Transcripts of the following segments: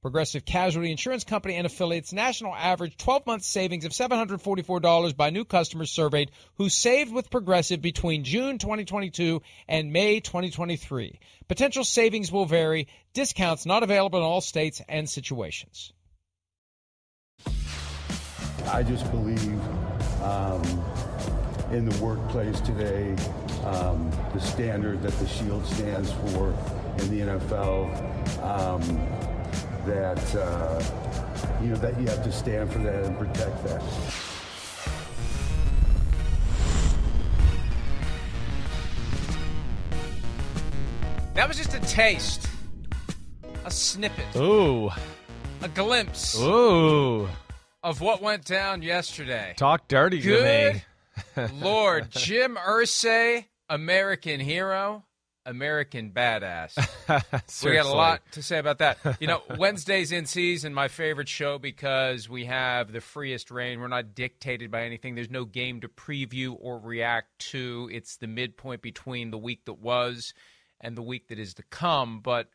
Progressive Casualty Insurance Company and affiliates national average 12 month savings of $744 by new customers surveyed who saved with Progressive between June 2022 and May 2023. Potential savings will vary. Discounts not available in all states and situations. I just believe um, in the workplace today, um, the standard that the Shield stands for in the NFL. Um, that uh, you know that you have to stand for that and protect that. That was just a taste, a snippet, Ooh. a glimpse Ooh. of what went down yesterday. Talk dirty Good to me. Lord, Jim Irsay, American hero, American badass. we got a lot to say about that. You know, Wednesday's in season, my favorite show because we have the freest rein. We're not dictated by anything. There's no game to preview or react to. It's the midpoint between the week that was and the week that is to come. But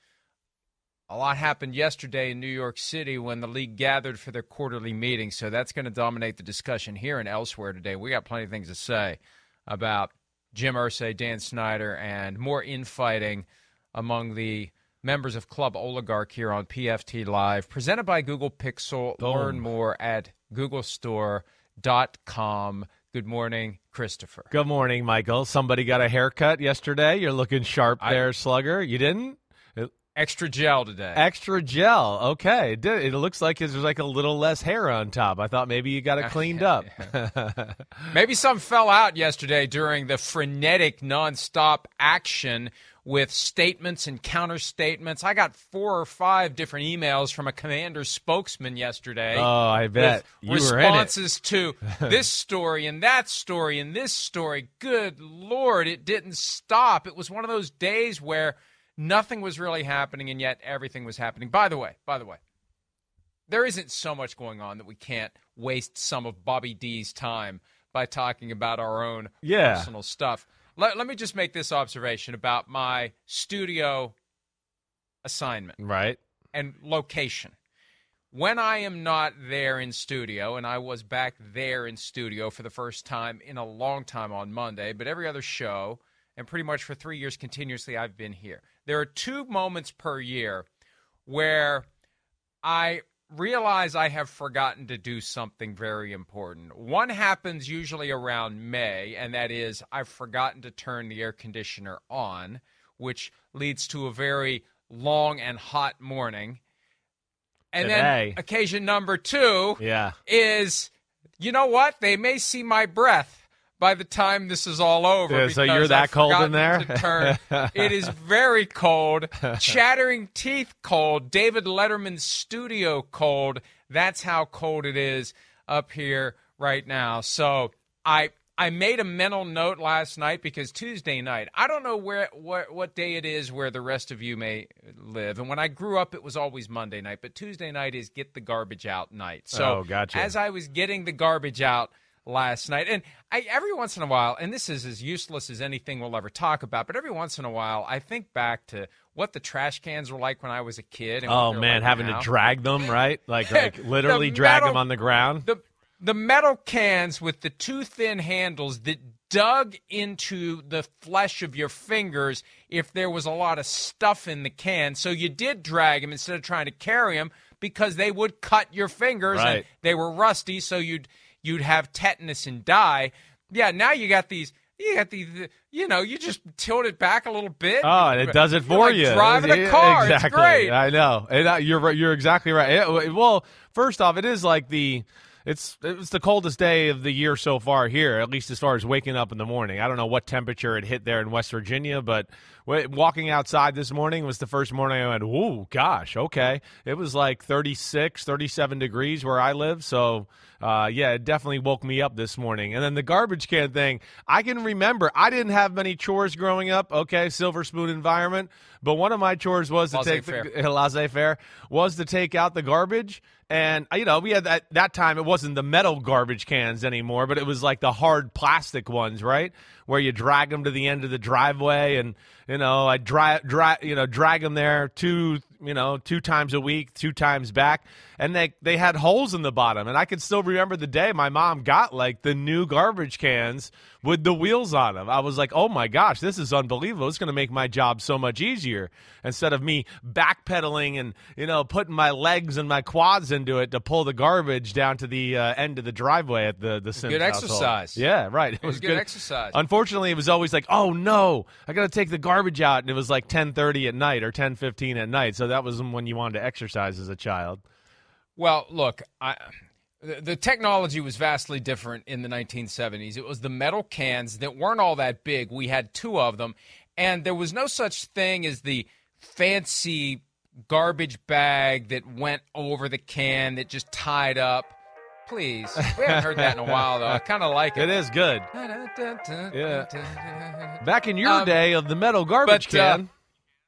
a lot happened yesterday in New York City when the league gathered for their quarterly meeting. So that's going to dominate the discussion here and elsewhere today. We got plenty of things to say about Jim Irsay, Dan Snyder, and more infighting among the members of Club Oligarch here on PFT Live, presented by Google Pixel. Boom. Learn more at googlestore.com. Good morning, Christopher. Good morning, Michael. Somebody got a haircut yesterday. You're looking sharp I- there, Slugger. You didn't? Extra gel today. Extra gel. Okay. It, did, it looks like there's like a little less hair on top. I thought maybe you got it cleaned up. Maybe some fell out yesterday during the frenetic nonstop action with statements and counter statements. I got four or five different emails from a commander spokesman yesterday. oh, I bet. You were in it. responses to this story and that story and this story. Good Lord, it didn't stop. It was one of those days where nothing was really happening and yet everything was happening. By the way, by the way, there isn't so much going on that we can't waste some of Bobby D's time by talking about our own Yeah. personal stuff. Let, let me just make this observation about my studio assignment Right. and location. When I am not there in studio, and I was back there in studio for the first time in a long time on Monday, but every other show, and pretty much for three years continuously, I've been here. There are two moments per year where I realize I have forgotten to do something very important. One happens usually around May, and that is I've forgotten to turn the air conditioner on, which leads to a very long and hot morning. And Today. then occasion number two Yeah. is, you know what? They may see my breath by the time this is all over. Yeah, so you're that I've cold in there? turn. it is very cold, chattering teeth cold, David Letterman studio cold. That's how cold it is up here right now. So I I made a mental note last night because Tuesday night, I don't know where what what day it is where the rest of you may live. And when I grew up, it was always Monday night, but Tuesday night is get the garbage out night. So Oh, gotcha. as I was getting the garbage out last night. And I, every once in a while, and this is as useless as anything we'll ever talk about, but every once in a while, I think back to what the trash cans were like when I was a kid. oh man, like having now. to drag them, right? Like, like literally The drag metal- them on the ground. the the metal cans with the two thin handles that dug into the flesh of your fingers if there was a lot of stuff in the can. So you did drag them instead of trying to carry them because they would cut your fingers and Right. they were rusty. So you'd you'd have tetanus and die. Yeah, now you got these. You got these. You know, you just tilt it back a little bit. Oh, and it does it for like you. Driving a car. Exactly. It's great. I know. And, uh, you're you're exactly right. It- well, first off, it is like the it's it's the coldest day of the year so far here, at least as far as waking up in the morning. I don't know what temperature it hit there in West Virginia, but wa- walking outside this morning was the first morning I went, "Ooh, gosh, okay." It was like 36, 37 degrees where I live, so uh, yeah, it definitely woke me up this morning. And then the garbage can thing, I can remember I didn't have many chores growing up. Okay, silver spoon environment, but one of my chores was to take the, laissez faire was to take out the garbage. And you know, we had that that time. It wasn't the metal garbage cans anymore, but it was like the hard plastic ones, right? Where you drag them to the end of the driveway, and you know, I dry, dry, you know, drag them there two, you know, two times a week, two times back, and they they had holes in the bottom, and I can still remember the day my mom got like the new garbage cans with the wheels on them. I was like, oh my gosh, this is unbelievable. It's going to make my job so much easier instead of me backpedaling and you know putting my legs and my quads into it to pull the garbage down to the uh, end of the driveway at the the Sims good household. exercise. Yeah, right. It, was good exercise. Unfortunately, it was always like, oh no, I got to take the garbage out, and it was like ten thirty at night or ten fifteen at night. So that was when you wanted to exercise as a child. Well, look, I, the, the technology was vastly different in the 1970s. It was the metal cans that weren't all that big. We had two of them, and there was no such thing as the fancy garbage bag that went over the can that just tied up. Please, we haven't heard that in a while though. I kind of like it. It is good. yeah. Back in your Um, day of the metal garbage but, uh, can.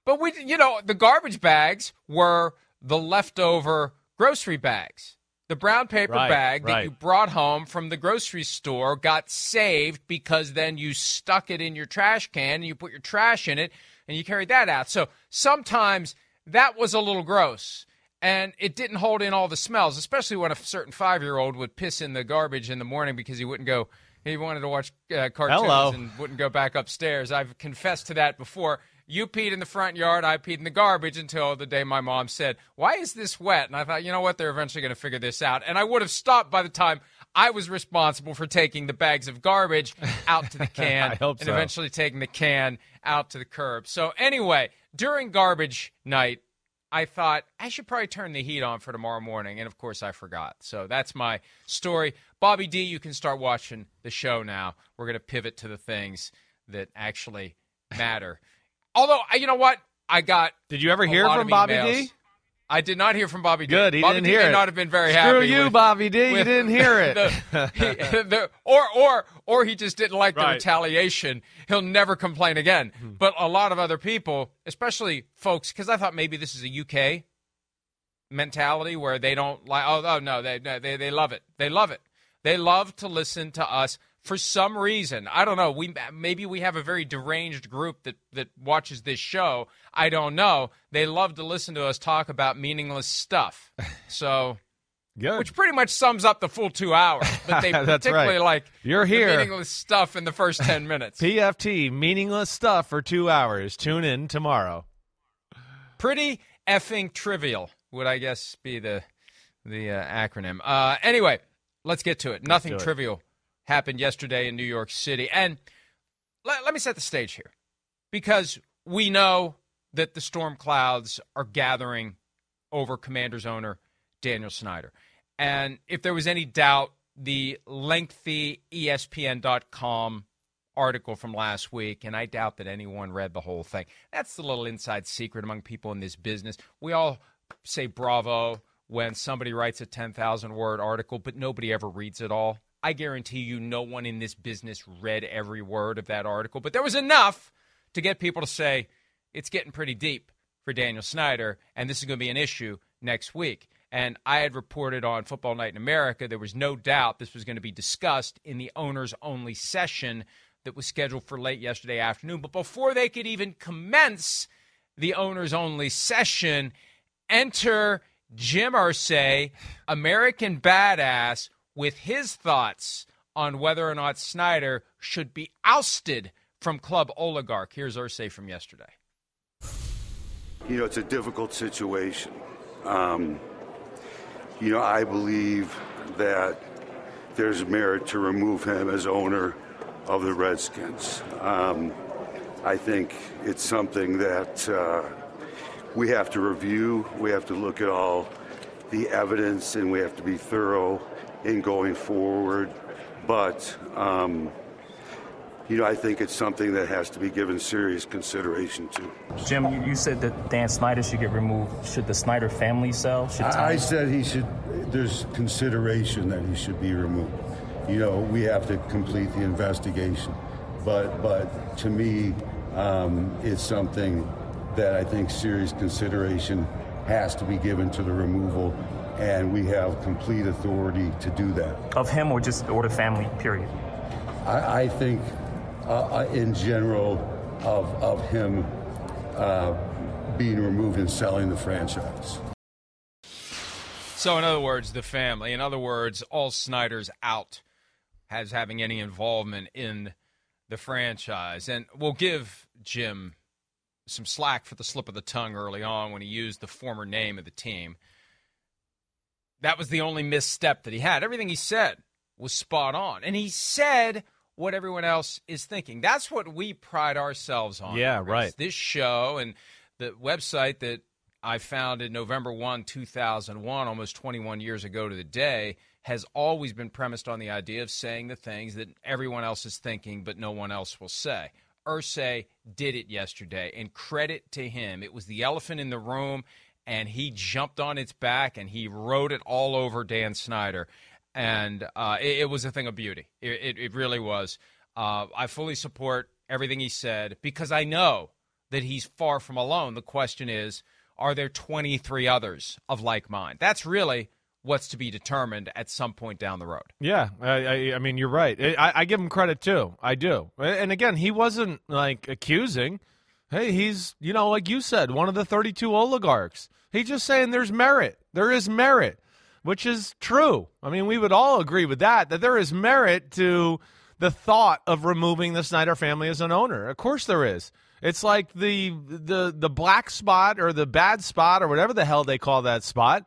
But we, you know, the garbage bags were the leftover grocery bags. The brown paper Right, bag that right. you brought home from the grocery store got saved because then you stuck it in your trash can and you put your trash in it and you carried that out. So sometimes that was a little gross and it didn't hold in all the smells, especially when a certain five year old would piss in the garbage in the morning because he wouldn't go. He wanted to watch uh, cartoons Hello. and wouldn't go back upstairs. I've confessed to that before. You peed in the front yard, I peed in the garbage until the day my mom said, Why is this wet? And I thought, you know what? They're eventually going to figure this out. And I would have stopped by the time I was responsible for taking the bags of garbage out to the can and so. eventually taking the can out to the curb. So, anyway, during garbage night, I thought I should probably turn the heat on for tomorrow morning, and of course I forgot. So that's my story. Bobby D, you can start watching the show now. We're going to pivot to the things that actually matter. Although, I- you know what? I got. Did you ever hear from Bobby emails. D? I did not hear from Bobby D. Good, he Bobby didn't D hear may it. not have been very Screw happy. you, with- Bobby D. you didn't hear it. the- he- the- or or or he just didn't like the retaliation. He'll never complain again. Hmm. But a lot of other people, especially folks, because I thought maybe this is a UK mentality where they don't like. Oh, oh no, they they they love it. They love it. They love to listen to us for some reason. I don't know. We maybe we have a very deranged group that that watches this show. I don't know. They love to listen to us talk about meaningless stuff. So Good. which pretty much sums up the full two hours. But they particularly right. like You're the here. meaningless stuff in the first ten minutes. PFT, meaningless stuff for two hours. Tune in tomorrow. Pretty effing trivial would I guess be the the uh, acronym. Uh, anyway, let's get to it. Nothing trivial it. Happened yesterday in New York City, and let, let me set the stage here because we know that the storm clouds are gathering over Commanders owner Daniel Snyder. And if there was any doubt, the lengthy ESPN.com article from last week, and I doubt that anyone read the whole thing. That's the little inside secret among people in this business. We all say bravo when somebody writes a 10,000 word article, but nobody ever reads it all. I guarantee you no one in this business read every word of that article, but there was enough to get people to say it's getting pretty deep for Daniel Snyder, and this is going to be an issue next week. And I had reported on Football Night in America there was no doubt this was going to be discussed in the owners only session that was scheduled for late yesterday afternoon. But before they could even commence the owners only session, enter Jim Irsay, American badass, with his thoughts on whether or not Snyder should be ousted from club oligarch. Here's Irsay from yesterday. You know, it's a difficult situation. Um, you know, I believe that there's merit to remove him as owner of the Redskins. Um, I think it's something that uh, we have to review. We have to look at all the evidence and we have to be thorough in going forward. But, um, you know, I think it's something that has to be given serious consideration to. Jim, you, you said that Dan Snyder should get removed. Should the Snyder family sell? Should I, I said he should, there's consideration that he should be removed. You know, we have to complete the investigation. But, but to me, um, it's something that I think serious consideration has to be given to the removal, and we have complete authority to do that. Of him or just or the family, period? I, I think, uh, in general, of, of him uh, being removed and selling the franchise. So, in other words, the family. In other words, all Snyder's out as having any involvement in the franchise. And we'll give Jim some slack for the slip of the tongue early on when he used the former name of the team. That was the only misstep that he had. Everything he said was spot on. And he said what everyone else is thinking. That's what we pride ourselves on. Yeah, right. This show and the website that I founded November 1, 2001, almost 21 years ago to the day, has always been premised on the idea of saying the things that everyone else is thinking, but no one else will say. Irsay did it yesterday, and credit to him. It was the elephant in the room, and he jumped on its back and he rode it all over Dan Snyder. And uh, it, it, was a thing of beauty. It, it, it really was. Uh, I fully support everything he said because I know that he's far from alone. The question is, are there 23 others of like mind? That's really what's to be determined at some point down the road. Yeah, I, I, I mean, you're right. I, I, give him credit too. I do. And again, he wasn't like accusing. Hey, he's you know, like you said, one of the 32 oligarchs. He's just saying there's merit. There is merit, which is true. I mean, we would all agree with that. That there is merit to the thought of removing the Snyder family as an owner. Of course, there is. It's like the the the black spot or the bad spot or whatever the hell they call that spot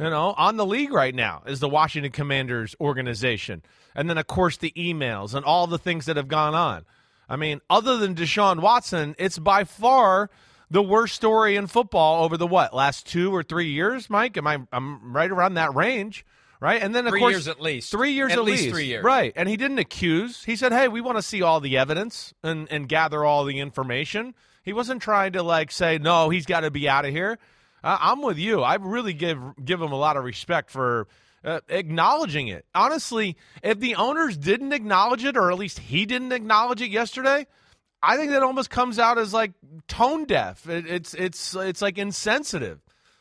you know, on the league right now is the Washington Commanders organization. And then, of course, the emails and all the things that have gone on. I mean, other than Deshaun Watson, it's by far the worst story in football over the what last two or three years, Mike? Am I? I'm right around that range, right? And then of three course, years at least, three years at, at least, least, three years, right? And he didn't accuse. He said, "Hey, we want to see all the evidence and and gather all the information." He wasn't trying to like say, "No, he's got to be out of here." Uh, I'm with you. I really give give him a lot of respect for uh, acknowledging it. Honestly, if the owners didn't acknowledge it, or at least he didn't acknowledge it yesterday, I think that almost comes out as like tone deaf. It, it's it's it's like insensitive.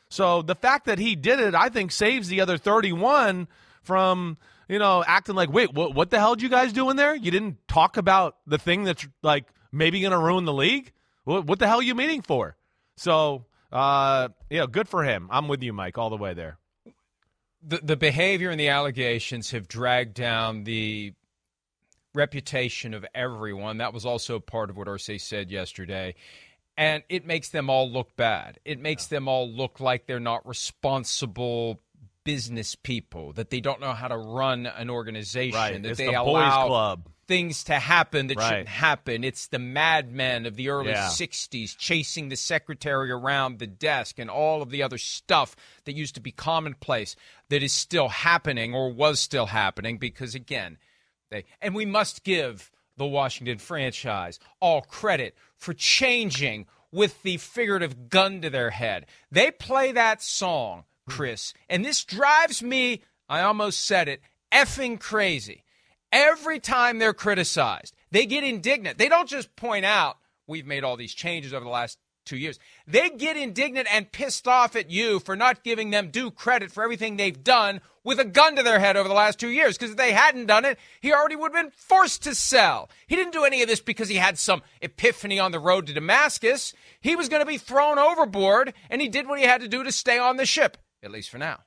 So the fact that he did it, I think, saves the other 31 from you know acting like, wait, what, what the hell did you guys do in there? You didn't talk about the thing that's like maybe going to ruin the league. What, what the hell are you meeting for? So uh, yeah, good for him. I'm with you, Mike, all the way there. The the behavior and the allegations have dragged down the reputation of everyone. That was also part of what Irsay said yesterday. And it makes them all look bad. It makes them all look like they're not responsible business people, that they don't know how to run an organization, right. that it's they the allow club things to happen that right. shouldn't happen. It's the madmen of the early yeah. 60s chasing the secretary around the desk and all of the other stuff that used to be commonplace that is still happening or was still happening because, again, they, and we must give the Washington franchise all credit for changing with the figurative gun to their head. They play that song, Chris, and this drives me, I almost said it, effing crazy Every time they're criticized, they get indignant. They don't just point out, we've made all these changes over the last two years. They get indignant and pissed off at you for not giving them due credit for everything they've done with a gun to their head over the last two years. Because if they hadn't done it, he already would have been forced to sell. He didn't do any of this because he had some epiphany on the road to Damascus. He was going to be thrown overboard, and he did what he had to do to stay on the ship, at least for now.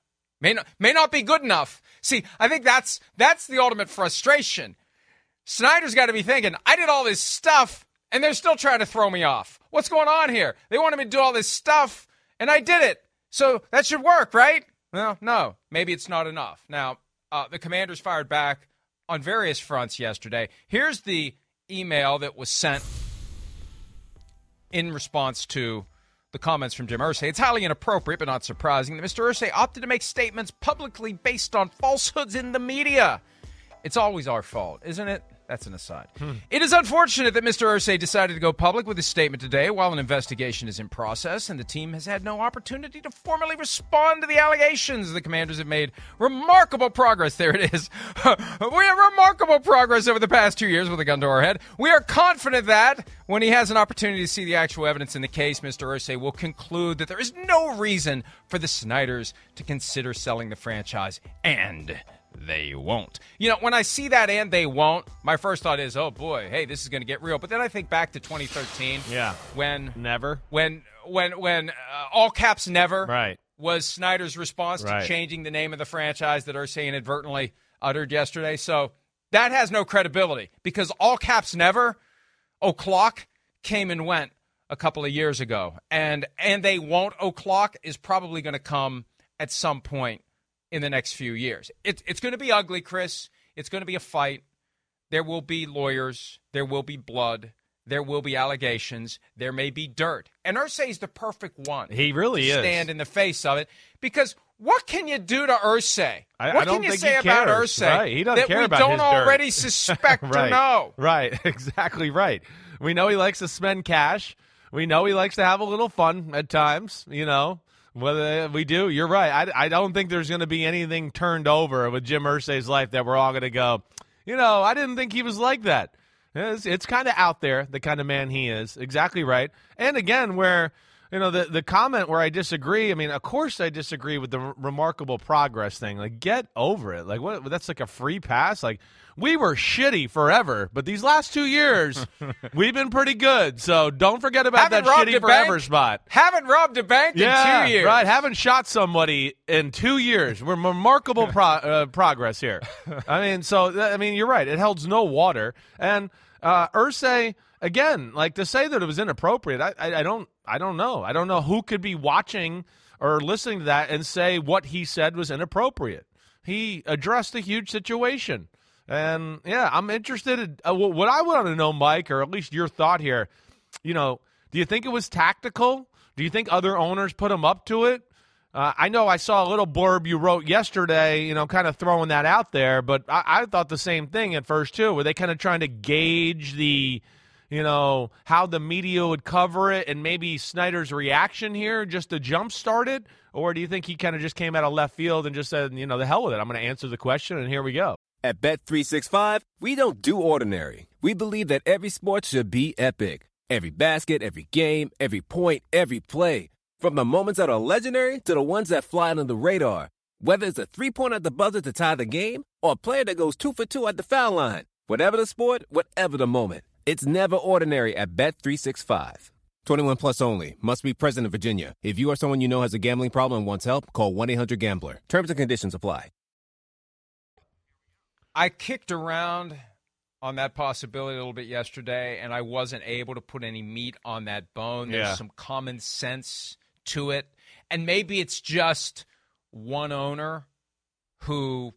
May not, may not be good enough. See, I think that's that's the ultimate frustration. Snyder's got to be thinking, I did all this stuff and they're still trying to throw me off. What's going on here? They wanted me to do all this stuff, and I did it. So that should work, right? Well, no. Maybe it's not enough. Now, uh, the commanders fired back on various fronts yesterday. Here's the email that was sent in response to the comments from Jim Irsay. It's highly inappropriate, but not surprising, that Mr. Irsay opted to make statements publicly based on falsehoods in the media. It's always our fault, isn't it? That's an aside. Hmm. It is unfortunate that Mr. Irsay decided to go public with his statement today while an investigation is in process, and the team has had no opportunity to formally respond to the allegations. The commanders have made remarkable progress. There it is. we have remarkable progress over the past two years with a gun to our head. We are confident that when he has an opportunity to see the actual evidence in the case, Mr. Irsay will conclude that there is no reason for the Snyders to consider selling the franchise and they won't. You know, when I see that and they won't, my first thought is, oh boy, hey, this is going to get real. But then I think back to 2013. Yeah. When never. When when when uh, all caps never. Right. Was Snyder's response right. to changing the name of the franchise that Irsay inadvertently uttered yesterday? So that has no credibility because all caps never. O'clock came and went a couple of years ago, and and they won't. O'clock is probably going to come at some point in the next few years. It, it's going to be ugly, Chris. It's going to be a fight. There will be lawyers. There will be blood. There will be allegations. There may be dirt. And Irsay is the perfect one. He really is. Stand in the face of it because what can you do to Irsay? I, what I can you say about Irsay right. he doesn't that we don't already dirt. suspect right. or know? Right, exactly right. We know he likes to spend cash. We know he likes to have a little fun at times. You know, whether uh, we do, you're right. I, I don't think there's going to be anything turned over with Jim Irsay's life that we're all going to go, you know, I didn't think he was like that. It's, it's kind of out there, the kind of man he is. Exactly right. And again, where you know the the comment where I disagree. I mean, of course I disagree with the r- remarkable progress thing. Like, get over it. Like, what? That's like a free pass. Like, we were shitty forever, but these last two years we've been pretty good. So don't forget about Haven't that shitty forever bank? spot. Haven't robbed a bank Yeah, in two years. right. Haven't shot somebody in two years. We're remarkable pro- uh, progress here. I mean, so I mean, you're right. It holds no water. And uh, Irsay again, like to say that it was inappropriate. I, I, I don't. I don't know. I don't know who could be watching or listening to that and say what he said was inappropriate. He addressed a huge situation. And yeah, I'm interested in uh, what I want to know, Mike, or at least your thought here. You know, do you think it was tactical? Do you think other owners put him up to it? Uh, I know I saw a little blurb you wrote yesterday, you know, kind of throwing that out there, but I, I thought the same thing at first too. Were they kind of trying to gauge the, you know, how the media would cover it and maybe Snyder's reaction here just to jumpstart it? Or do you think he kind of just came out of left field and just said, you know, the hell with it, I'm going to answer the question and here we go? At Bet365, we don't do ordinary. We believe that every sport should be epic. Every basket, every game, every point, every play. From the moments that are legendary to the ones that fly under the radar. Whether it's a three-pointer at the buzzer to tie the game or a player that goes two for two at the foul line. Whatever the sport, whatever the moment. It's never ordinary at Bet365. 21 plus only. Must be present in Virginia. If you or someone you know has a gambling problem and wants help, call 1-800-GAMBLER. Terms and conditions apply. I kicked around on that possibility a little bit yesterday, and I wasn't able to put any meat on that bone. There's Yeah. some common sense to it. And maybe it's just one owner who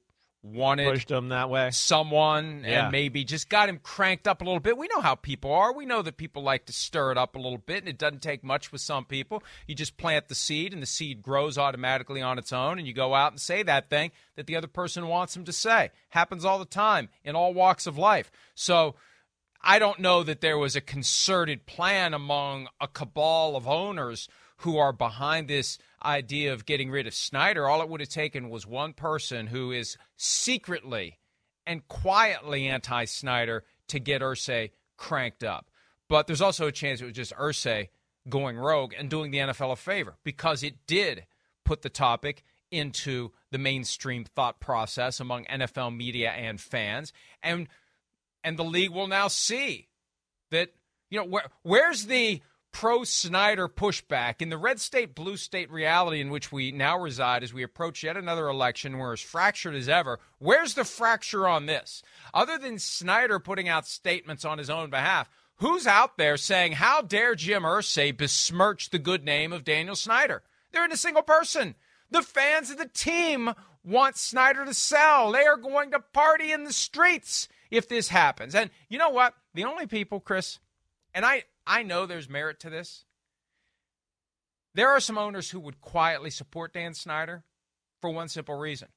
wanted Pushed him that way. someone Yeah. and maybe just got him cranked up a little bit. We know how people are. We know that people like to stir it up a little bit, and it doesn't take much with some people. You just plant the seed, and the seed grows automatically on its own, and you go out and say that thing that the other person wants him to say. Happens all the time in all walks of life. So I don't know that there was a concerted plan among a cabal of owners who are behind this idea of getting rid of Snyder. All it would have taken was one person who is secretly and quietly anti Snyder to get Irsay cranked up. But there's also a chance it was just Irsay going rogue and doing the NFL a favor because it did put the topic into the mainstream thought process among NFL media and fans. And and the league will now see that you know where where's the pro Snyder pushback. In the red state blue state reality in which we now reside as we approach yet another election we're as fractured as ever. Where's the fracture on this? Other than Snyder putting out statements on his own behalf who's out there saying how dare Jim Irsay besmirch the good name of Daniel Snyder? There isn't a single person. The fans of the team want Snyder to sell. They are going to party in the streets if this happens. And you know what? The only people Chris and I, I know there's merit to this. There are some owners who would quietly support Dan Snyder for one simple reason.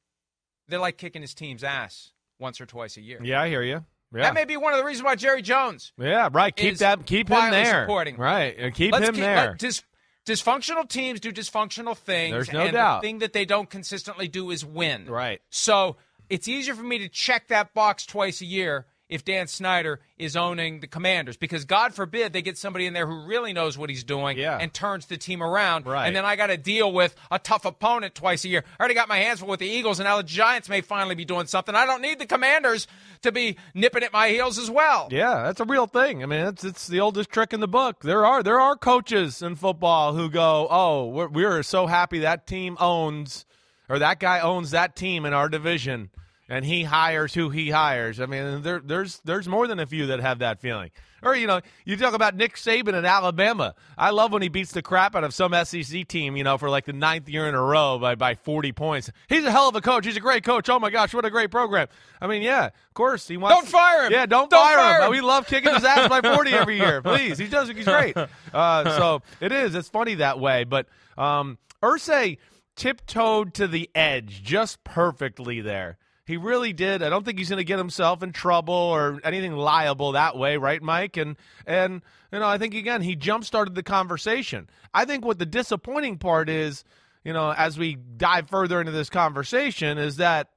They like kicking his team's ass once or twice a year. Yeah, I hear you. Yeah. That may be one of the reasons why Jerry Jones. Yeah, right. Keep that. Keep him there. Supporting. Right, and keep Let's him keep, there. Let, dis, dysfunctional teams do dysfunctional things. There's no and doubt. The thing that they don't consistently do is win. Right. So it's easier for me to check that box twice a year if Dan Snyder is owning the Commanders because God forbid they get somebody in there who really knows what he's doing Yeah. and turns the team around. Right. And then I got to deal with a tough opponent twice a year. I already got my hands full with the Eagles, and now the Giants may finally be doing something. I don't need the Commanders to be nipping at my heels as well. Yeah, that's a real thing. I mean, it's it's the oldest trick in the book. There are there are coaches in football who go, "Oh, we're, we're so happy that team owns or that guy owns that team in our division." And he hires who he hires. I mean, there, there's there's more than a few that have that feeling. Or you know, you talk about Nick Saban in Alabama. I love when he beats the crap out of some SEC team, you know, for like the ninth year in a row by by 40 points. He's a hell of a coach. He's a great coach. Oh my gosh, what a great program. I mean, yeah, of course he wants. Don't fire him. Yeah, don't, Don't fire, fire him. him. We love kicking his ass by 40 every year. Please, he does. He's great. Uh, so it is. It's funny that way. But um, Irsay tiptoed to the edge just perfectly there. He really did. I don't think he's going to get himself in trouble or anything liable that way, right, Mike? And and you know, I think again he jump started the conversation. I think what the disappointing part is, you know, as we dive further into this conversation, is that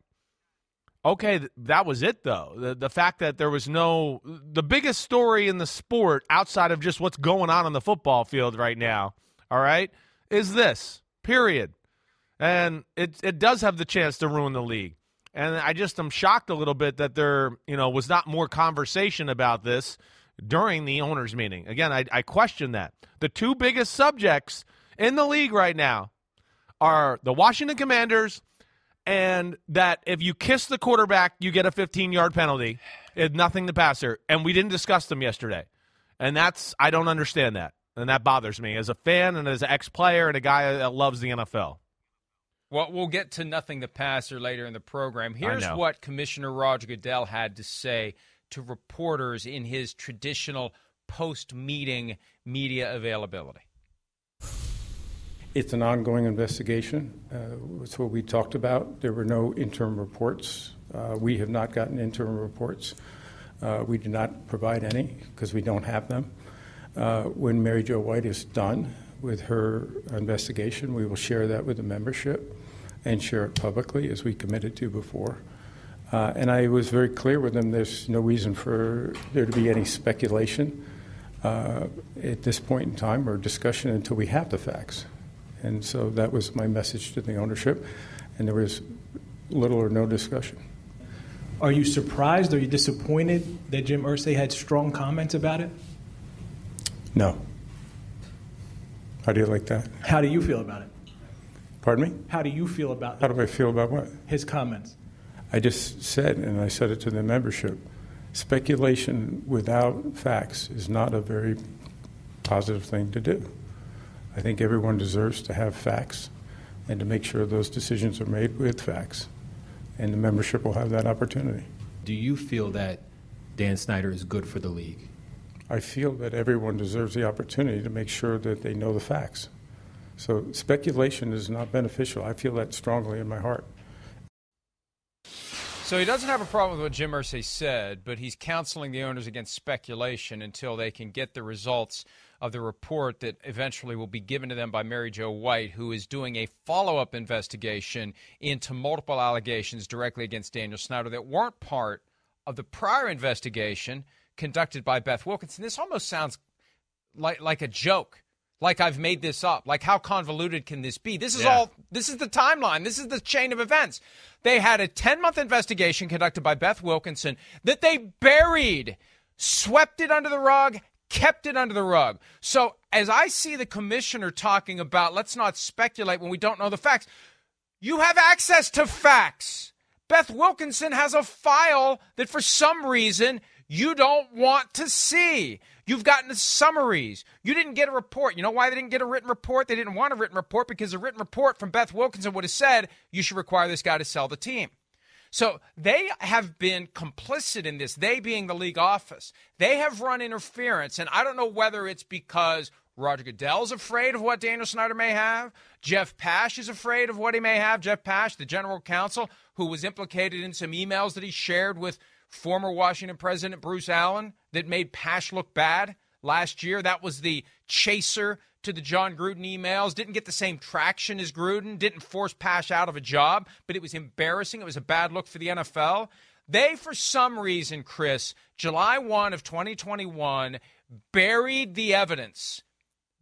okay, th- that was it though. The the fact that there was no the biggest story in the sport outside of just what's going on on the football field right now, all right, is this. Period. And it it does have the chance to ruin the league. And I just am shocked a little bit that there, you know, was not more conversation about this during the owners meeting. Again, I, I question that. The two biggest subjects in the league right now are the Washington Commanders and that if you kiss the quarterback, you get a 15 yard penalty. It's nothing to passer. And we didn't discuss them yesterday. And that's, I don't understand that. And that bothers me as a fan and as an ex player and a guy that loves the NFL. Well, we'll get to nothing the passer later in the program. Here's what Commissioner Roger Goodell had to say to reporters in his traditional post meeting media availability. It's an ongoing investigation. Uh, That's what we talked about. There were no interim reports. Uh, We have not gotten interim reports. Uh, We did not provide any because we don't have them. Uh, When Mary Jo White is done with her investigation, we will share that with the membership and share it publicly as we committed to before. Uh, And I was very clear with them, there's no reason for there to be any speculation uh, at this point in time or discussion until we have the facts. And so that was my message to the ownership, and there was little or no discussion. Are you surprised? Are you disappointed that Jim Irsay had strong comments about it? No. How do you like that? How do you feel about it? Pardon me? How do you feel about How do I feel about what? his comments? I just said, and I said it to the membership, speculation without facts is not a very positive thing to do. I think everyone deserves to have facts and to make sure those decisions are made with facts. And the membership will have that opportunity. Do you feel that Dan Snyder is good for the league? I feel that everyone deserves the opportunity to make sure that they know the facts. So speculation is not beneficial. I feel that strongly in my heart. So he doesn't have a problem with what Jim Irsay said, but he's counseling the owners against speculation until they can get the results of the report that eventually will be given to them by Mary Jo White, who is doing a follow up investigation into multiple allegations directly against Daniel Snyder that weren't part of the prior investigation conducted by Beth Wilkinson. This almost sounds like, like a joke. like I've made this up. Like how convoluted can this be? This is Yeah. all this is the timeline. This is the chain of events. They had a 10-month investigation conducted by Beth Wilkinson that they buried, swept it under the rug, kept it under the rug. So, as I see the commissioner talking about let's not speculate when we don't know the facts. You have access to facts. Beth Wilkinson has a file that for some reason you don't want to see. You've gotten the summaries. You didn't get a report. You know why they didn't get a written report? They didn't want a written report because a written report from Beth Wilkinson would have said you should require this guy to sell the team. So they have been complicit in this, they being the league office. They have run interference, and I don't know whether it's because Roger Goodell's afraid of what Daniel Snyder may have. Jeff Pash is afraid of what he may have. Jeff Pash, the general counsel, who was implicated in some emails that he shared with former Washington President Bruce Allen that made Pash look bad last year. That was the chaser to the Jon Gruden emails. Didn't get the same traction as Gruden, didn't force Pash out of a job, but it was embarrassing. It was a bad look for the NFL. They, for some reason, Chris, July 1 of 2021, buried the evidence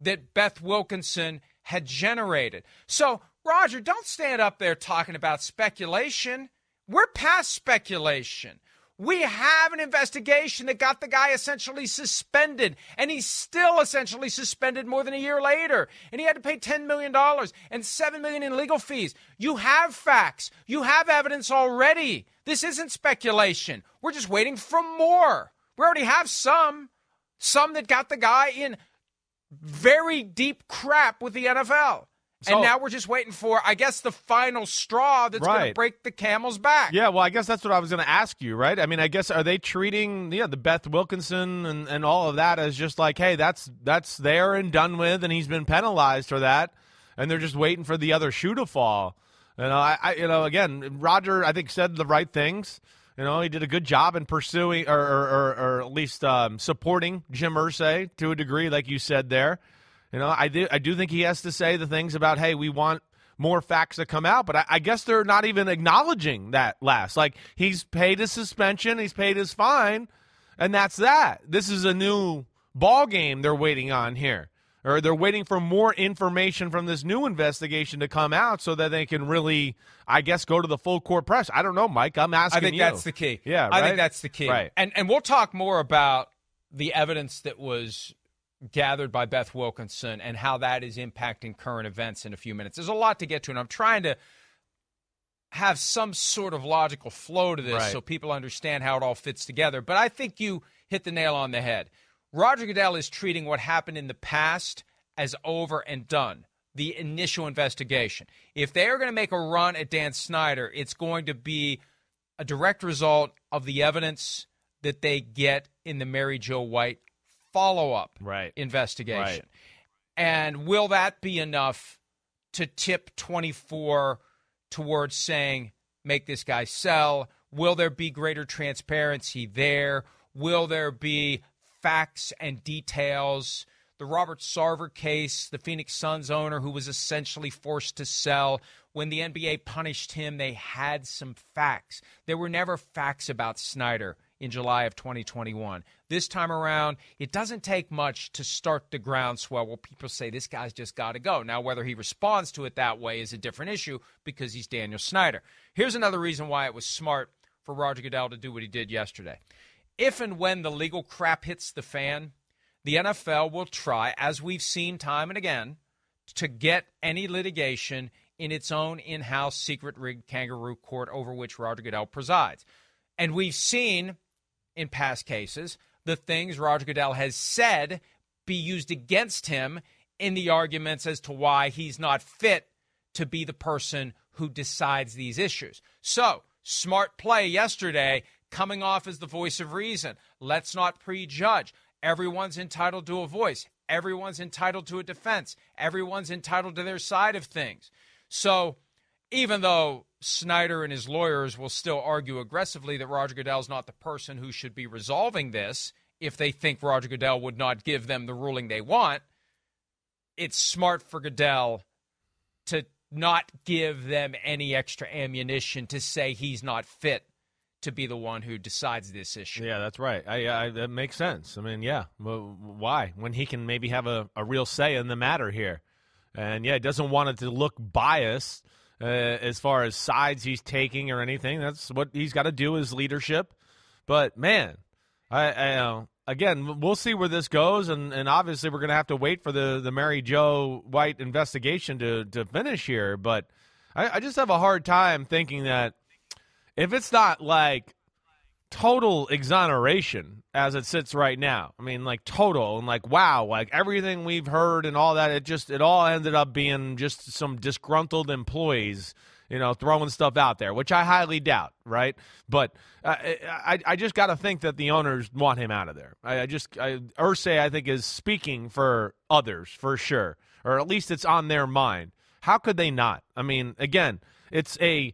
that Beth Wilkinson had generated. So, Roger, don't stand up there talking about speculation. We're past speculation. We have an investigation that got the guy essentially suspended, and he's still essentially suspended more than a year later. And he had to pay $10 million and $7 million in legal fees. You have facts, you have evidence already. This isn't speculation. We're just waiting for more. We already have some, some that got the guy in very deep crap with the NFL. So- and now we're just waiting for, I guess, the final straw that's going to break the camel's back. Yeah, well, I guess that's what I was going to ask you, right? I mean, I guess are they treating yeah the Beth Wilkinson and, and all of that as just like, hey, that's that's there and done with, and he's been penalized for that, and they're just waiting for the other shoe to fall. You know, I, I you know, again, Roger, I think said the right things. You know, he did a good job in pursuing or or, or, or at least um, supporting Jim Irsay to a degree, like you said there. You know, I do I do think he has to say the things about, hey, we want more facts to come out, but I, I guess they're not even acknowledging that last. Like he's paid his suspension, he's paid his fine, and that's that. This is a new ball game they're waiting on here. Or they're waiting for more information from this new investigation to come out so that they can really, I guess, go to the full court press. I don't know, Mike. I'm asking I think you. that's the key. Yeah, I right? think that's the key. Right. And and we'll talk more about the evidence that was gathered by Beth Wilkinson and how that is impacting current events in a few minutes. There's a lot to get to, and I'm trying to have some sort of logical flow to this Right. so people understand how it all fits together. But I think you hit the nail on the head. Roger Goodell is treating what happened in the past as over and done. The initial investigation. If they are going to make a run at Dan Snyder, it's going to be a direct result of the evidence that they get in the Mary Jo White follow up Right. investigation. Right. And will that be enough to tip 24 towards saying, make this guy sell? Will there be greater transparency there? Will there be facts and details? The Robert Sarver case, the Phoenix Suns owner who was essentially forced to sell. When the NBA punished him, they had some facts. There were never facts about Snyder in July of 2021. This time around, it doesn't take much to start the groundswell where people say this guy's just got to go. Now, whether he responds to it that way is a different issue because he's Daniel Snyder. Here's another reason why it was smart for Roger Goodell to do what he did yesterday. If and when the legal crap hits the fan, the NFL will try, as we've seen time and again, to get any litigation in its own in house secret rigged kangaroo court over which Roger Goodell presides. And we've seen in past cases the things Roger Goodell has said be used against him in the arguments as to why he's not fit to be the person who decides these issues. So, smart play yesterday, coming off as the voice of reason. Let's not prejudge. Everyone's entitled to a voice. Everyone's entitled to a defense. Everyone's entitled to their side of things. So, even though Snyder and his lawyers will still argue aggressively that Roger Goodell is not the person who should be resolving this, if they think Roger Goodell would not give them the ruling they want, it's smart for Goodell to not give them any extra ammunition to say he's not fit to be the one who decides this issue. Yeah, that's right. I, I that makes sense. I mean, yeah, why when he can maybe have a, a real say in the matter here, and yeah, he doesn't want it to look biased uh, as far as sides he's taking or anything. That's what he's got to do as leadership. But man, I, I uh, again, we'll see where this goes, and, and obviously we're going to have to wait for the the Mary Jo White investigation to to finish here. But I, I just have a hard time thinking that if it's not like total exoneration as it sits right now. I mean, like total and like wow, like everything we've heard and all that. It just it all ended up being just some disgruntled employees, you know, throwing stuff out there, which I highly doubt, right? But uh, I I just got to think that the owners want him out of there. I, I just I, Irsay I think is speaking for others for sure, or at least it's on their mind. How could they not? I mean, again, it's a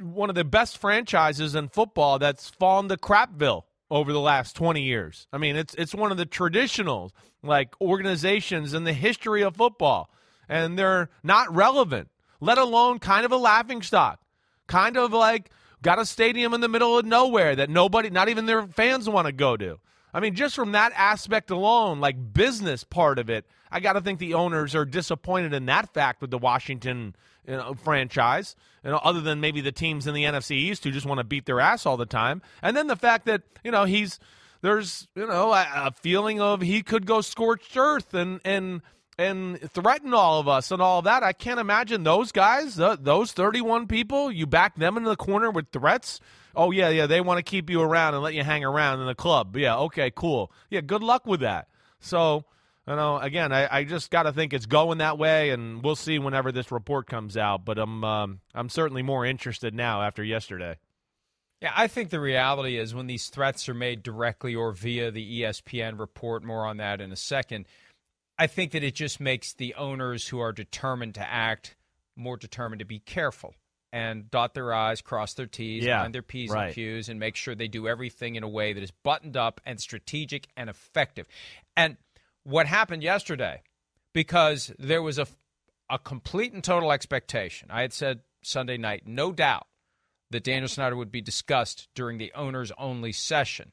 one of the best franchises in football that's fallen to crapville over the last 20 years. I mean, it's it's one of the traditional like organizations in the history of football and they're not relevant, let alone kind of a laughing stock. Kind of like got a stadium in the middle of nowhere that nobody, not even their fans want to go to. I mean, just from that aspect alone, like business part of it, I got to think the owners are disappointed in that fact with the Washington you know, franchise, you know, other than maybe the teams in the NFC East who just want to beat their ass all the time. And then the fact that, you know, he's there's, you know, a, a feeling of he could go scorched earth and and and threaten all of us and all of that. I can't imagine those guys, those 31 people, you back them in the corner with threats. Oh yeah, yeah, they want to keep you around and let you hang around in the club. Yeah, okay, cool. Yeah, good luck with that. So, you know, again, I, I just got to think it's going that way, and we'll see whenever this report comes out. But I'm um, I'm certainly more interested now after yesterday. Yeah, I think the reality is when these threats are made directly or via the ESPN report. More on that in a second. I think that it just makes the owners who are determined to act more determined to be careful and dot their I's, cross their T's, yeah, find their P's right. and Q's, and make sure they do everything in a way that is buttoned up and strategic and effective. And what happened yesterday because there was a, a complete and total expectation. I had said Sunday night, no doubt, that Daniel Snyder would be discussed during the owners only session.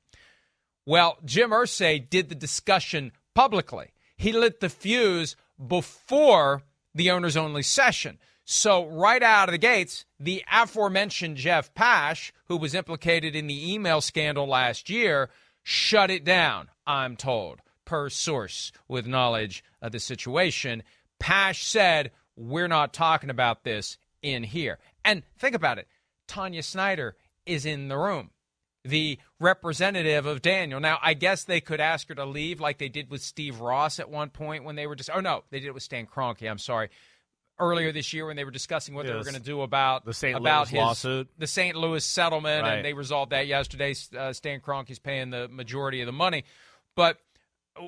Well, Jim Irsay did the discussion publicly. He lit the fuse before the owners only session. So, right out of the gates, the aforementioned Jeff Pash, who was implicated in the email scandal last year, shut it down, I'm told per source with knowledge of the situation. Pash said, We're not talking about this in here. And think about it Tanya Snyder is in the room, the representative of Daniel. Now, I guess they could ask her to leave like they did with Steve Ross at one point when they were just, oh no, they did it with Stan Kroenke. I'm sorry. Earlier this year, when they were discussing what yes. they were going to do about the St. about Louis his, lawsuit, the St. Louis settlement, right. and they resolved that yesterday. Uh, Stan Kroenke's paying the majority of the money, but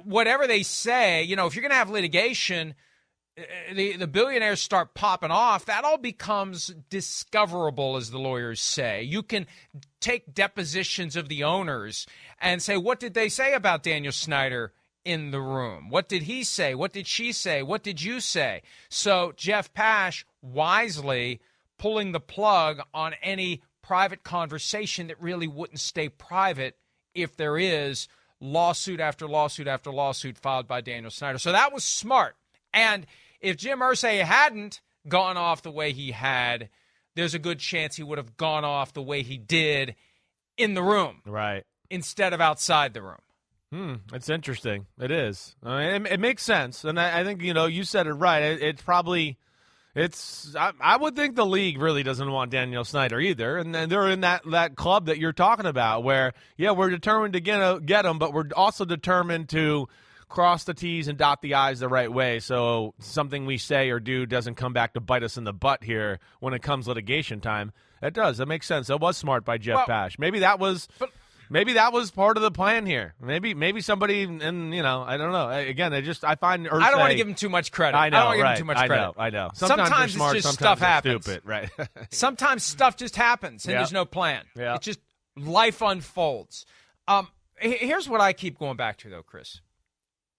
whatever they say, you know, if you're going to have litigation, uh, the the billionaires start popping off, that all becomes discoverable, as the lawyers say. You can take depositions of the owners and say, what did they say about Daniel Snyder in the room? What did he say? What did she say? What did you say? So Jeff Pash wisely pulling the plug on any private conversation that really wouldn't stay private if there is lawsuit after lawsuit after lawsuit filed by Daniel Snyder. So that was smart. And if Jim Irsay hadn't gone off the way he had, there's a good chance he would have gone off the way he did in the room. Right. Instead of outside the room. Hmm, it's interesting. It is. I mean, it, it, makes sense, and I, I, think you know you said it right. It, it's probably it's I, I, would think the league really doesn't want Daniel Snyder either, and, and they're in that, that club that you're talking about, where yeah, we're determined to get get him, but we're also determined to cross the T's and dot the I's the right way, so something we say or do doesn't come back to bite us in the butt here when it comes litigation time. It does. That makes sense. That was smart by Jeff well, Pash. Maybe that was. But, maybe that was part of the plan here. Maybe maybe somebody and you know I don't know. Again, I just I find I don't want to give him too much credit. I know, I don't want to right. give him too much credit. I know. I know. Sometimes, sometimes smart, it's just sometimes stuff happens. Stupid, right? sometimes stuff just happens and yeah. there's no plan. Yeah. It just life unfolds. Um, here's what I keep going back to though, Chris.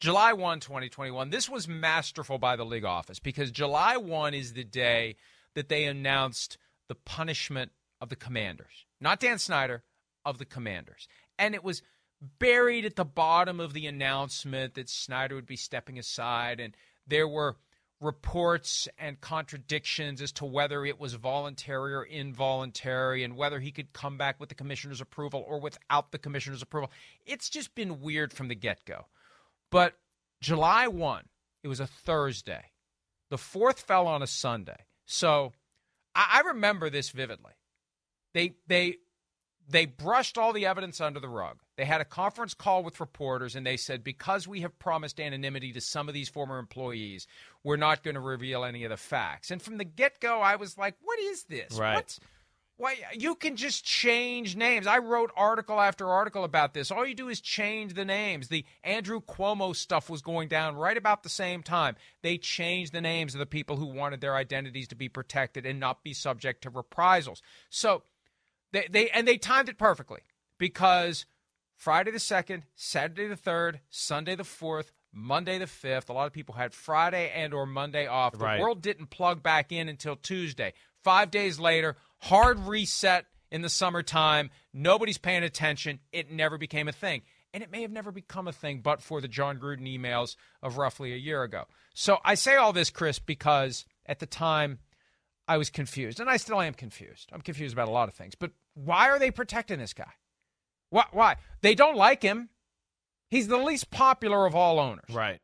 July 1, 2021. This was masterful by the league office because July 1 is the day that they announced the punishment of the commanders. Not Dan Snyder, of the Commanders. And it was buried at the bottom of the announcement that Snyder would be stepping aside. And there were reports and contradictions as to whether it was voluntary or involuntary and whether he could come back with the commissioner's approval or without the commissioner's approval. It's just been weird from the get go. But July 1, it was a Thursday. The fourth fell on a Sunday. So I, I remember this vividly. They they they brushed all the evidence under the rug. They had a conference call with reporters and they said, because we have promised anonymity to some of these former employees, we're not going to reveal any of the facts. And from the get go, I was like, what is this? Right. What's, why you can just change names. I wrote article after article about this. All you do is change the names. The Andrew Cuomo stuff was going down right about the same time. They changed the names of the people who wanted their identities to be protected and not be subject to reprisals. So they, they and they timed it perfectly because Friday the 2nd, Saturday the 3rd, Sunday the 4th, Monday the 5th, a lot of people had Friday and or Monday off. The Right. world didn't plug back in until Tuesday. 5 days later, hard reset in the summertime. Nobody's paying attention. It never became a thing. And it may have never become a thing but for the Jon Gruden emails of roughly a year ago. So I say all this, Chris, because at the time I was confused, and I still am confused. I'm confused about a lot of things. But why are they protecting this guy? Why? Why? They don't like him. He's the least popular of all owners, Right.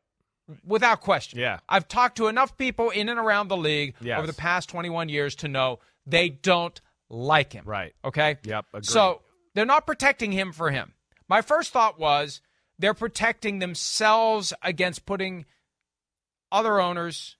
without question. Yeah. I've talked to enough people in and around the league Yes. over the past 21 years to know they don't like him. Right. Okay. Yep, agreed. So they're not protecting him for him. My first thought was they're protecting themselves against putting other owners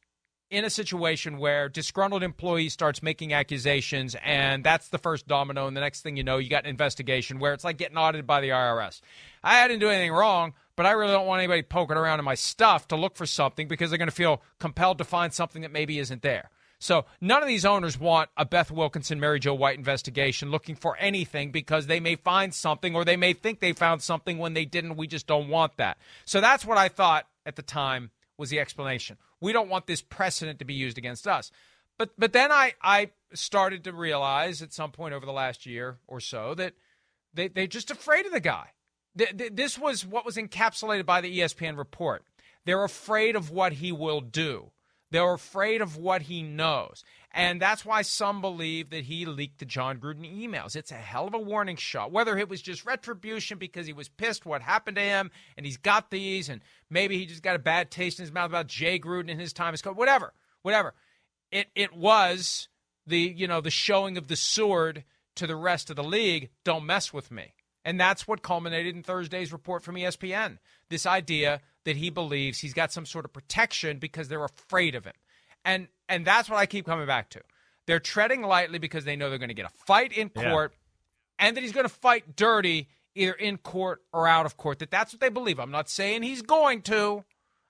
in a situation where disgruntled employee starts making accusations and that's the first domino and the next thing you know you got an investigation where it's like getting audited by the IRS. I didn't do anything wrong, but I really don't want anybody poking around in my stuff to look for something because they're going to feel compelled to find something that maybe isn't there. So none of these owners want a Beth Wilkinson, Mary Jo White investigation looking for anything because they may find something or they may think they found something when they didn't. We just don't want that. So that's what I thought at the time was the explanation. We don't want this precedent to be used against us. But but then I I started to realize at some point over the last year or so that they they're just afraid of the guy. Th- th- This was what was encapsulated by the ESPN report. They're afraid of what he will do. They're afraid of what he knows. And that's why some believe that he leaked the Jon Gruden emails. It's a hell of a warning shot. Whether it was just retribution because he was pissed what happened to him and he's got these, and maybe he just got a bad taste in his mouth about Jay Gruden and his time as coach, whatever, whatever. It it was the you know the showing of the sword to the rest of the league. Don't mess with me. And that's what culminated in Thursday's report from ESPN. This idea that he believes he's got some sort of protection because they're afraid of him. And and that's what I keep coming back to. They're treading lightly because they know they're going to get a fight in Yeah. court and that he's going to fight dirty either in court or out of court. That that's what they believe. I'm not saying he's going to.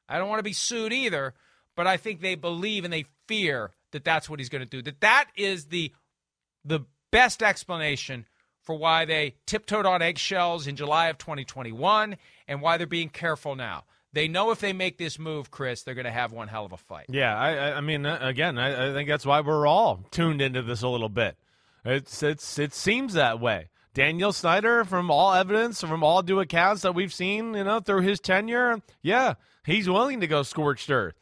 I don't want to be sued either, but I think they believe and they fear that that's what he's going to do. That that is the the best explanation for why they tiptoed on eggshells in July of 2021 and why they're being careful now. They know if they make this move, Chris, they're going to have one hell of a fight. Yeah, I, I- mean, uh, again, I, I think that's why we're all tuned into this a little bit. It's it's it seems that way. Daniel Snyder, from all evidence, from all due accounts that we've seen, you know, through his tenure, yeah, he's willing to go scorched earth.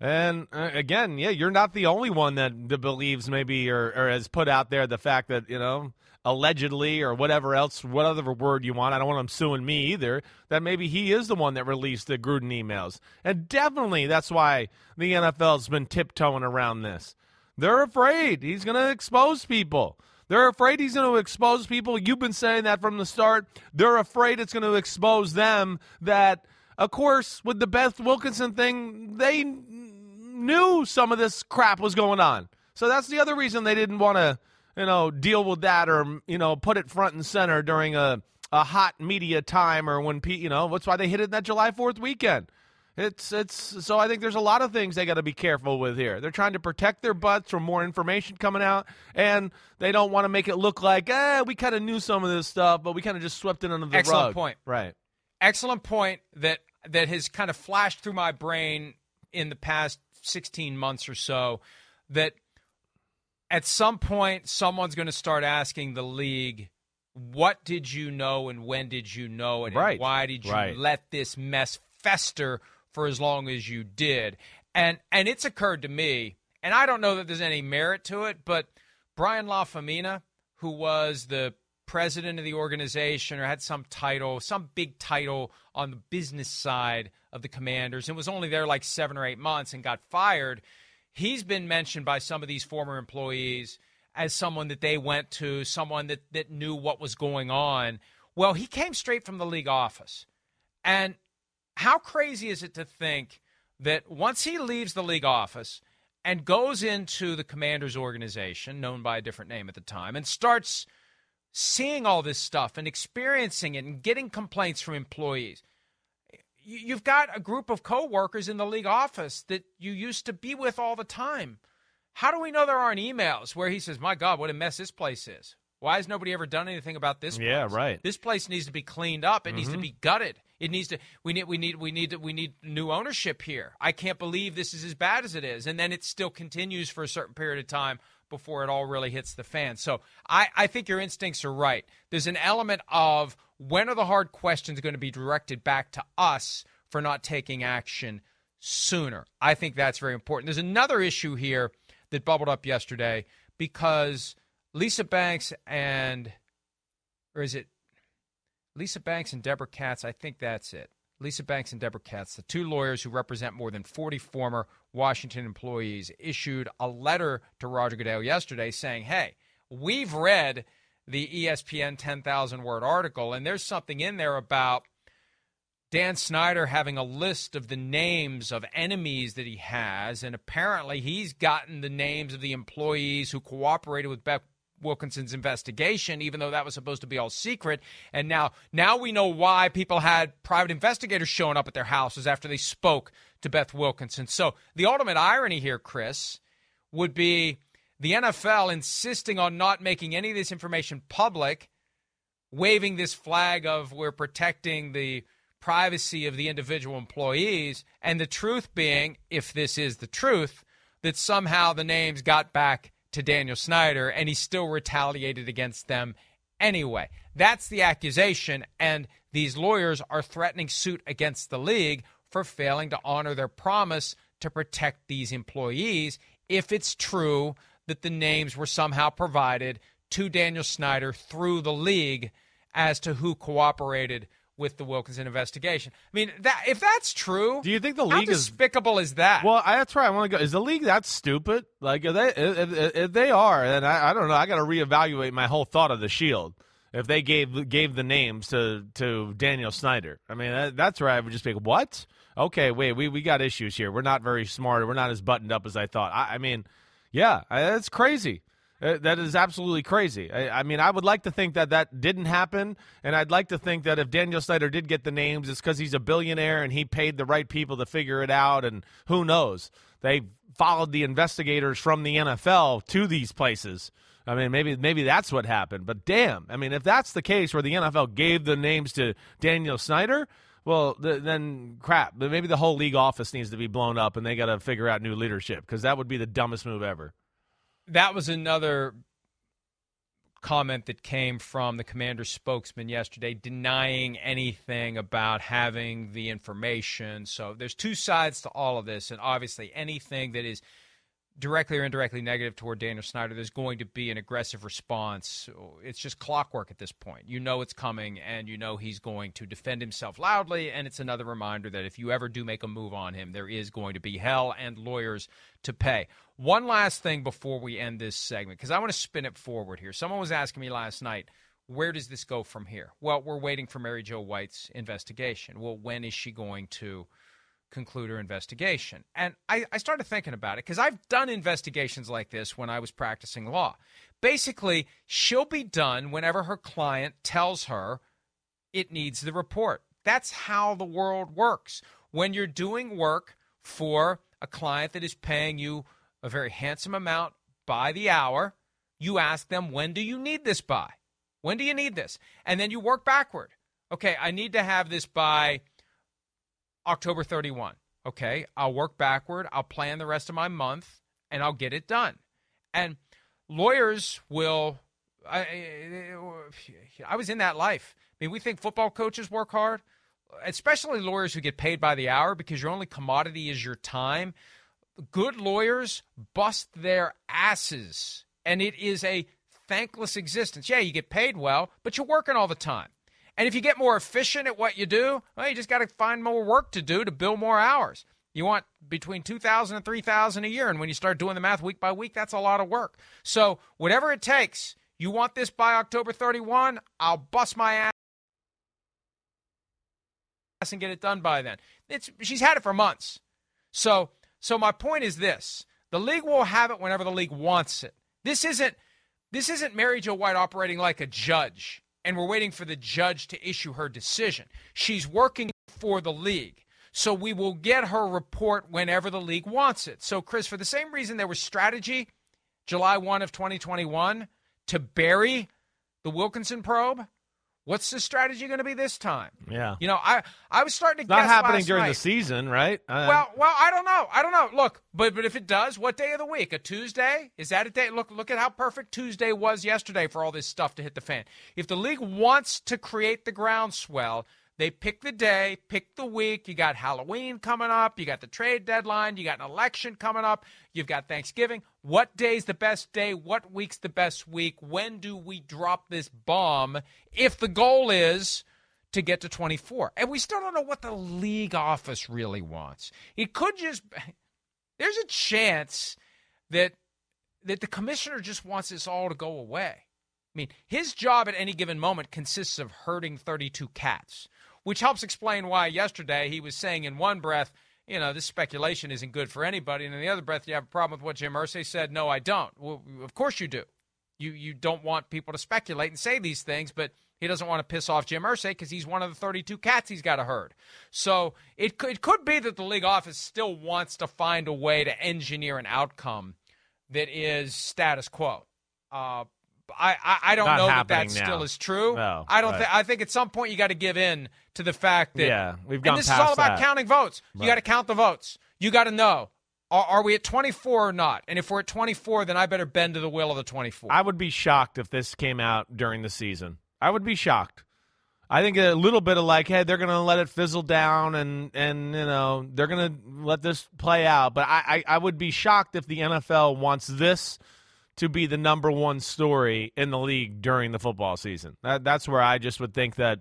And uh, again, yeah, you're not the only one that, that believes maybe or, or has put out there the fact that you know allegedly or whatever else, whatever word you want. I don't want him suing me either. That maybe he is the one that released the Gruden emails, and definitely that's why the NFL's been tiptoeing around this. They're afraid he's going to expose people. They're afraid he's going to expose people. You've been saying that from the start. They're afraid it's going to expose them. That, of course, with the Beth Wilkinson thing, they knew some of this crap was going on. So that's the other reason they didn't want to, you know, deal with that or you know put it front and center during a a hot media time or when you know that's why they hit it that July Fourth weekend. It's it's so I think there's a lot of things they got to be careful with here. They're trying to protect their butts from more information coming out, and they don't want to make it look like, eh, we kind of knew some of this stuff, but we kind of just swept it under the Excellent rug. point. Right. excellent point that that has kind of flashed through my brain in the past 16 months or so that at some point someone's going to start asking the league what did you know and when did you know it? Right. And why did you Right. let this mess fester for as long as you did? And and it's occurred to me, and I don't know that there's any merit to it, but Brian Lafemina, who was the president of the organization or had some title, some big title on the business side of the commanders, and was only there like seven or eight months and got fired. He's been mentioned by some of these former employees as someone that they went to, someone that, that knew what was going on. Well, he came straight from the league office. And how crazy is it to think that once he leaves the league office and goes into the commander's organization, known by a different name at the time, and starts seeing all this stuff and experiencing it and getting complaints from employees? You- You've got a group of coworkers in the league office that you used to be with all the time. How do we know there aren't emails where he says, "My God, what a mess this place is"? Why has nobody ever done anything about this? Yeah, right. This place needs to be cleaned up. It needs to Mhm. be gutted. It needs to. We need. We need. We need. We need new ownership here. I can't believe this is as bad as it is. And then it still continues for a certain period of time before it all really hits the fan. So I, I think your instincts are right. There's an element of when are the hard questions going to be directed back to us for not taking action sooner. I think that's very important. There's another issue here that bubbled up yesterday because Lisa Banks and, or is it Lisa Banks and Deborah Katz? I think that's it. Lisa Banks and Deborah Katz, the two lawyers who represent more than 40 former Washington employees, issued a letter to Roger Goodell yesterday saying, hey, we've read the ESPN 10,000 word article, and there's something in there about Dan Snyder having a list of the names of enemies that he has, and apparently he's gotten the names of the employees who cooperated with Beth Wilkinson's investigation, even though that was supposed to be all secret. And now, now we know why people had private investigators showing up at their houses after they spoke to Beth Wilkinson. So the ultimate irony here, Chris, would be the NFL insisting on not making any of this information public, waving this flag of we're protecting the privacy of the individual employees, and the truth being, if this is the truth, that somehow the names got back to Daniel Snyder and he still retaliated against them anyway. That's the accusation, and these lawyers are threatening suit against the league for failing to honor their promise to protect these employees if it's true that the names were somehow provided to Daniel Snyder through the league as to who cooperated with the Wilkinson investigation. I mean, that if that's true, Do you think the how league is despicable is that? Well, I, that's right. I want to go. Is the league that stupid? Like, if they, if, if- if they are, then I, I don't know. I got to reevaluate my whole thought of the Shield. If they gave gave the names to to Daniel Snyder, I mean, that, that's where I would just be like, what? Okay, wait, we we got issues here. We're not very smart. We're not as buttoned up as I thought. I, I mean, yeah, I, that's crazy. Uh, That is absolutely crazy. I, I mean, I would like to think that that didn't happen, and I'd like to think that if Daniel Snyder did get the names, it's because he's a billionaire and he paid the right people to figure it out. And who knows? They followed the investigators from the NFL to these places. I mean, maybe maybe that's what happened. But damn, I mean, if that's the case, where the NFL gave the names to Daniel Snyder, well, th- then crap. Maybe the whole league office needs to be blown up, and they got to figure out new leadership because that would be the dumbest move ever. That was another comment that came from the commander's spokesman yesterday denying anything about having the information. So there's two sides to all of this, and obviously anything that is directly or indirectly negative toward Daniel Snyder, there's going to be an aggressive response. It's just clockwork at this point. You know it's coming, and you know he's going to defend himself loudly. And it's another reminder that if you ever do make a move on him, there is going to be hell and lawyers to pay. One last thing before we end this segment, because I want to spin it forward here. Someone was asking me last night, where does this go from here? Well, we're waiting for Mary Jo White's investigation. Well, when is she going to conclude her investigation. And I, I started thinking about it because I've done investigations like this when I was practicing law. Basically, she'll be done whenever her client tells her it needs the report. That's how the world works. When you're doing work for a client that is paying you a very handsome amount by the hour, you ask them, when do you need this by? When do you need this? And then you work backward. Okay, I need to have this by October 31. Okay, I'll work backward, I'll plan the rest of my month, and I'll get it done. And lawyers will I, I was in that life. I mean, we think football coaches work hard, especially lawyers who get paid by the hour because your only commodity is your time. Good lawyers bust their asses, and it is a thankless existence. Yeah, you get paid well, but you're working all the time. And if you get more efficient at what you do, well, you just got to find more work to do to bill more hours. You want between 2000 and 3000 a year and when you start doing the math week by week, that's a lot of work. So, whatever it takes, you want this by October 31, I'll bust my ass and get it done by then. It's she's had it for months. So, so my point is this. The league will have it whenever the league wants it. This isn't this isn't Mary Jo White operating like a judge and we're waiting for the judge to issue her decision. She's working for the league. So we will get her report whenever the league wants it. So Chris, for the same reason there was strategy July 1 of 2021 to bury the Wilkinson probe, What's the strategy going to be this time? Yeah. You know, I I was starting to Not guess happening last during night. the season, right? Uh, Well, well, I don't know. I don't know. Look, but but if it does, what day of the week? A Tuesday? Is that a day? Look, look at how perfect Tuesday was yesterday for all this stuff to hit the fan. If the league wants to create the groundswell, they pick the day, pick the week. You got Halloween coming up. You got the trade deadline. You got an election coming up. You've got Thanksgiving. What day's the best day? What week's the best week? When do we drop this bomb? If the goal is to get to 24. And we still don't know what the league office really wants. It could just there's a chance that that the commissioner just wants this all to go away. I mean, his job at any given moment consists of herding 32 cats, which helps explain why yesterday he was saying in one breath, you know, this speculation isn't good for anybody, and in the other breath, you have a problem with what Jim Irsay said. No, I don't. Well, of course you do. You you don't want people to speculate and say these things, but he doesn't want to piss off Jim Irsay because he's one of the 32 cats he's got to herd. So it could, it could be that the league office still wants to find a way to engineer an outcome that is status quo. Uh, I, I, I don't Not know that that now. still is true. No, I don't. right. think I think at some point you got to give in to the fact that Yeah, we've and this is all about that. counting votes. You got to count the votes. You got to know are, are we at 24 or not? And if we're at 24, then I better bend to the will of the 24. I would be shocked if this came out during the season. I would be shocked. I think a little bit of like, hey, they're going to let it fizzle down, and and you know they're going to let this play out. But I, I I would be shocked if the NFL wants this to be the number one story in the league during the football season. That, that's where I just would think that.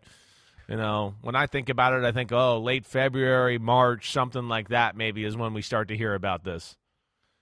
You know, when I think about it, I think, oh, late February, March, something like that maybe is when we start to hear about this.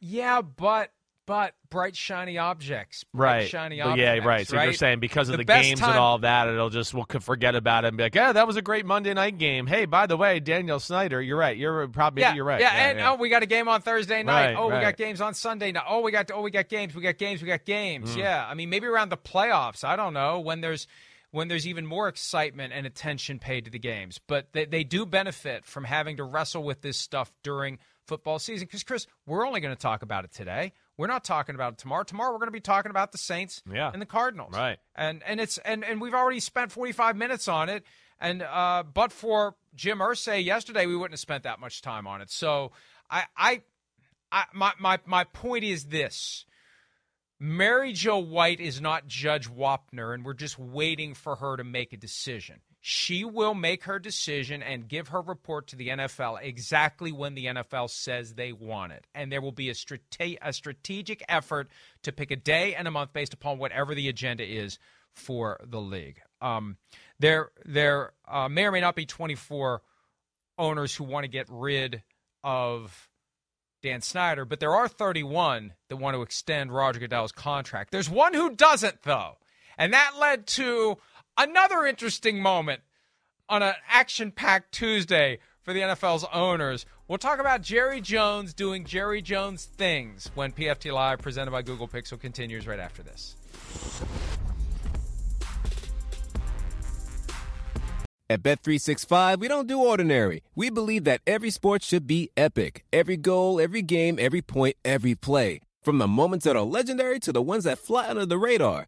Yeah, but but bright shiny objects, bright Right. Shiny objects. yeah, right. So you're saying because of The the, games time- and all that, it'll just we'll forget about it and be like, yeah, that was a great Monday night game. Hey, by the way, Daniel Snyder, you're right. You're probably Yeah, you're right. Yeah, and oh, we got a game on Thursday night. Right, oh, we got games on Sunday night. Oh, we got oh, we got games. We got games. We got games. Mm. Yeah, I mean, maybe around the playoffs. I don't know when there's when there's even more excitement and attention paid to the games. But they, they do benefit from having to wrestle with this stuff during football season. Because Chris, we're only going to talk about it today. We're not talking about it tomorrow. Tomorrow we're going to be talking about the Saints Yeah. and the Cardinals. Right. And and it's and and we've already spent 45 minutes on it. And uh, but for Jim Irsay yesterday, we wouldn't have spent that much time on it. So I I, I my my my point is this. Mary Jo White is not Judge Wapner, and we're just waiting for her to make a decision. She will make her decision and give her report to the NFL exactly when the NFL says they want it. And there will be a, strate- a strategic effort to pick a day and a month based upon whatever the agenda is for the league. Um, there there uh, may or may not be 24 owners who want to get rid of Dan Snyder, but there are 31 that want to extend Roger Goodell's contract. There's one who doesn't, though. And that led to another interesting moment on an action packed Tuesday for the NFL's owners. We'll talk about Jerry Jones doing Jerry Jones things when PFT Live, presented by Google Pixel, continues right after this. At Bet365, we don't do ordinary. We believe that every sport should be epic. Every goal, every game, every point, every play. From the moments that are legendary to the ones that fly under the radar.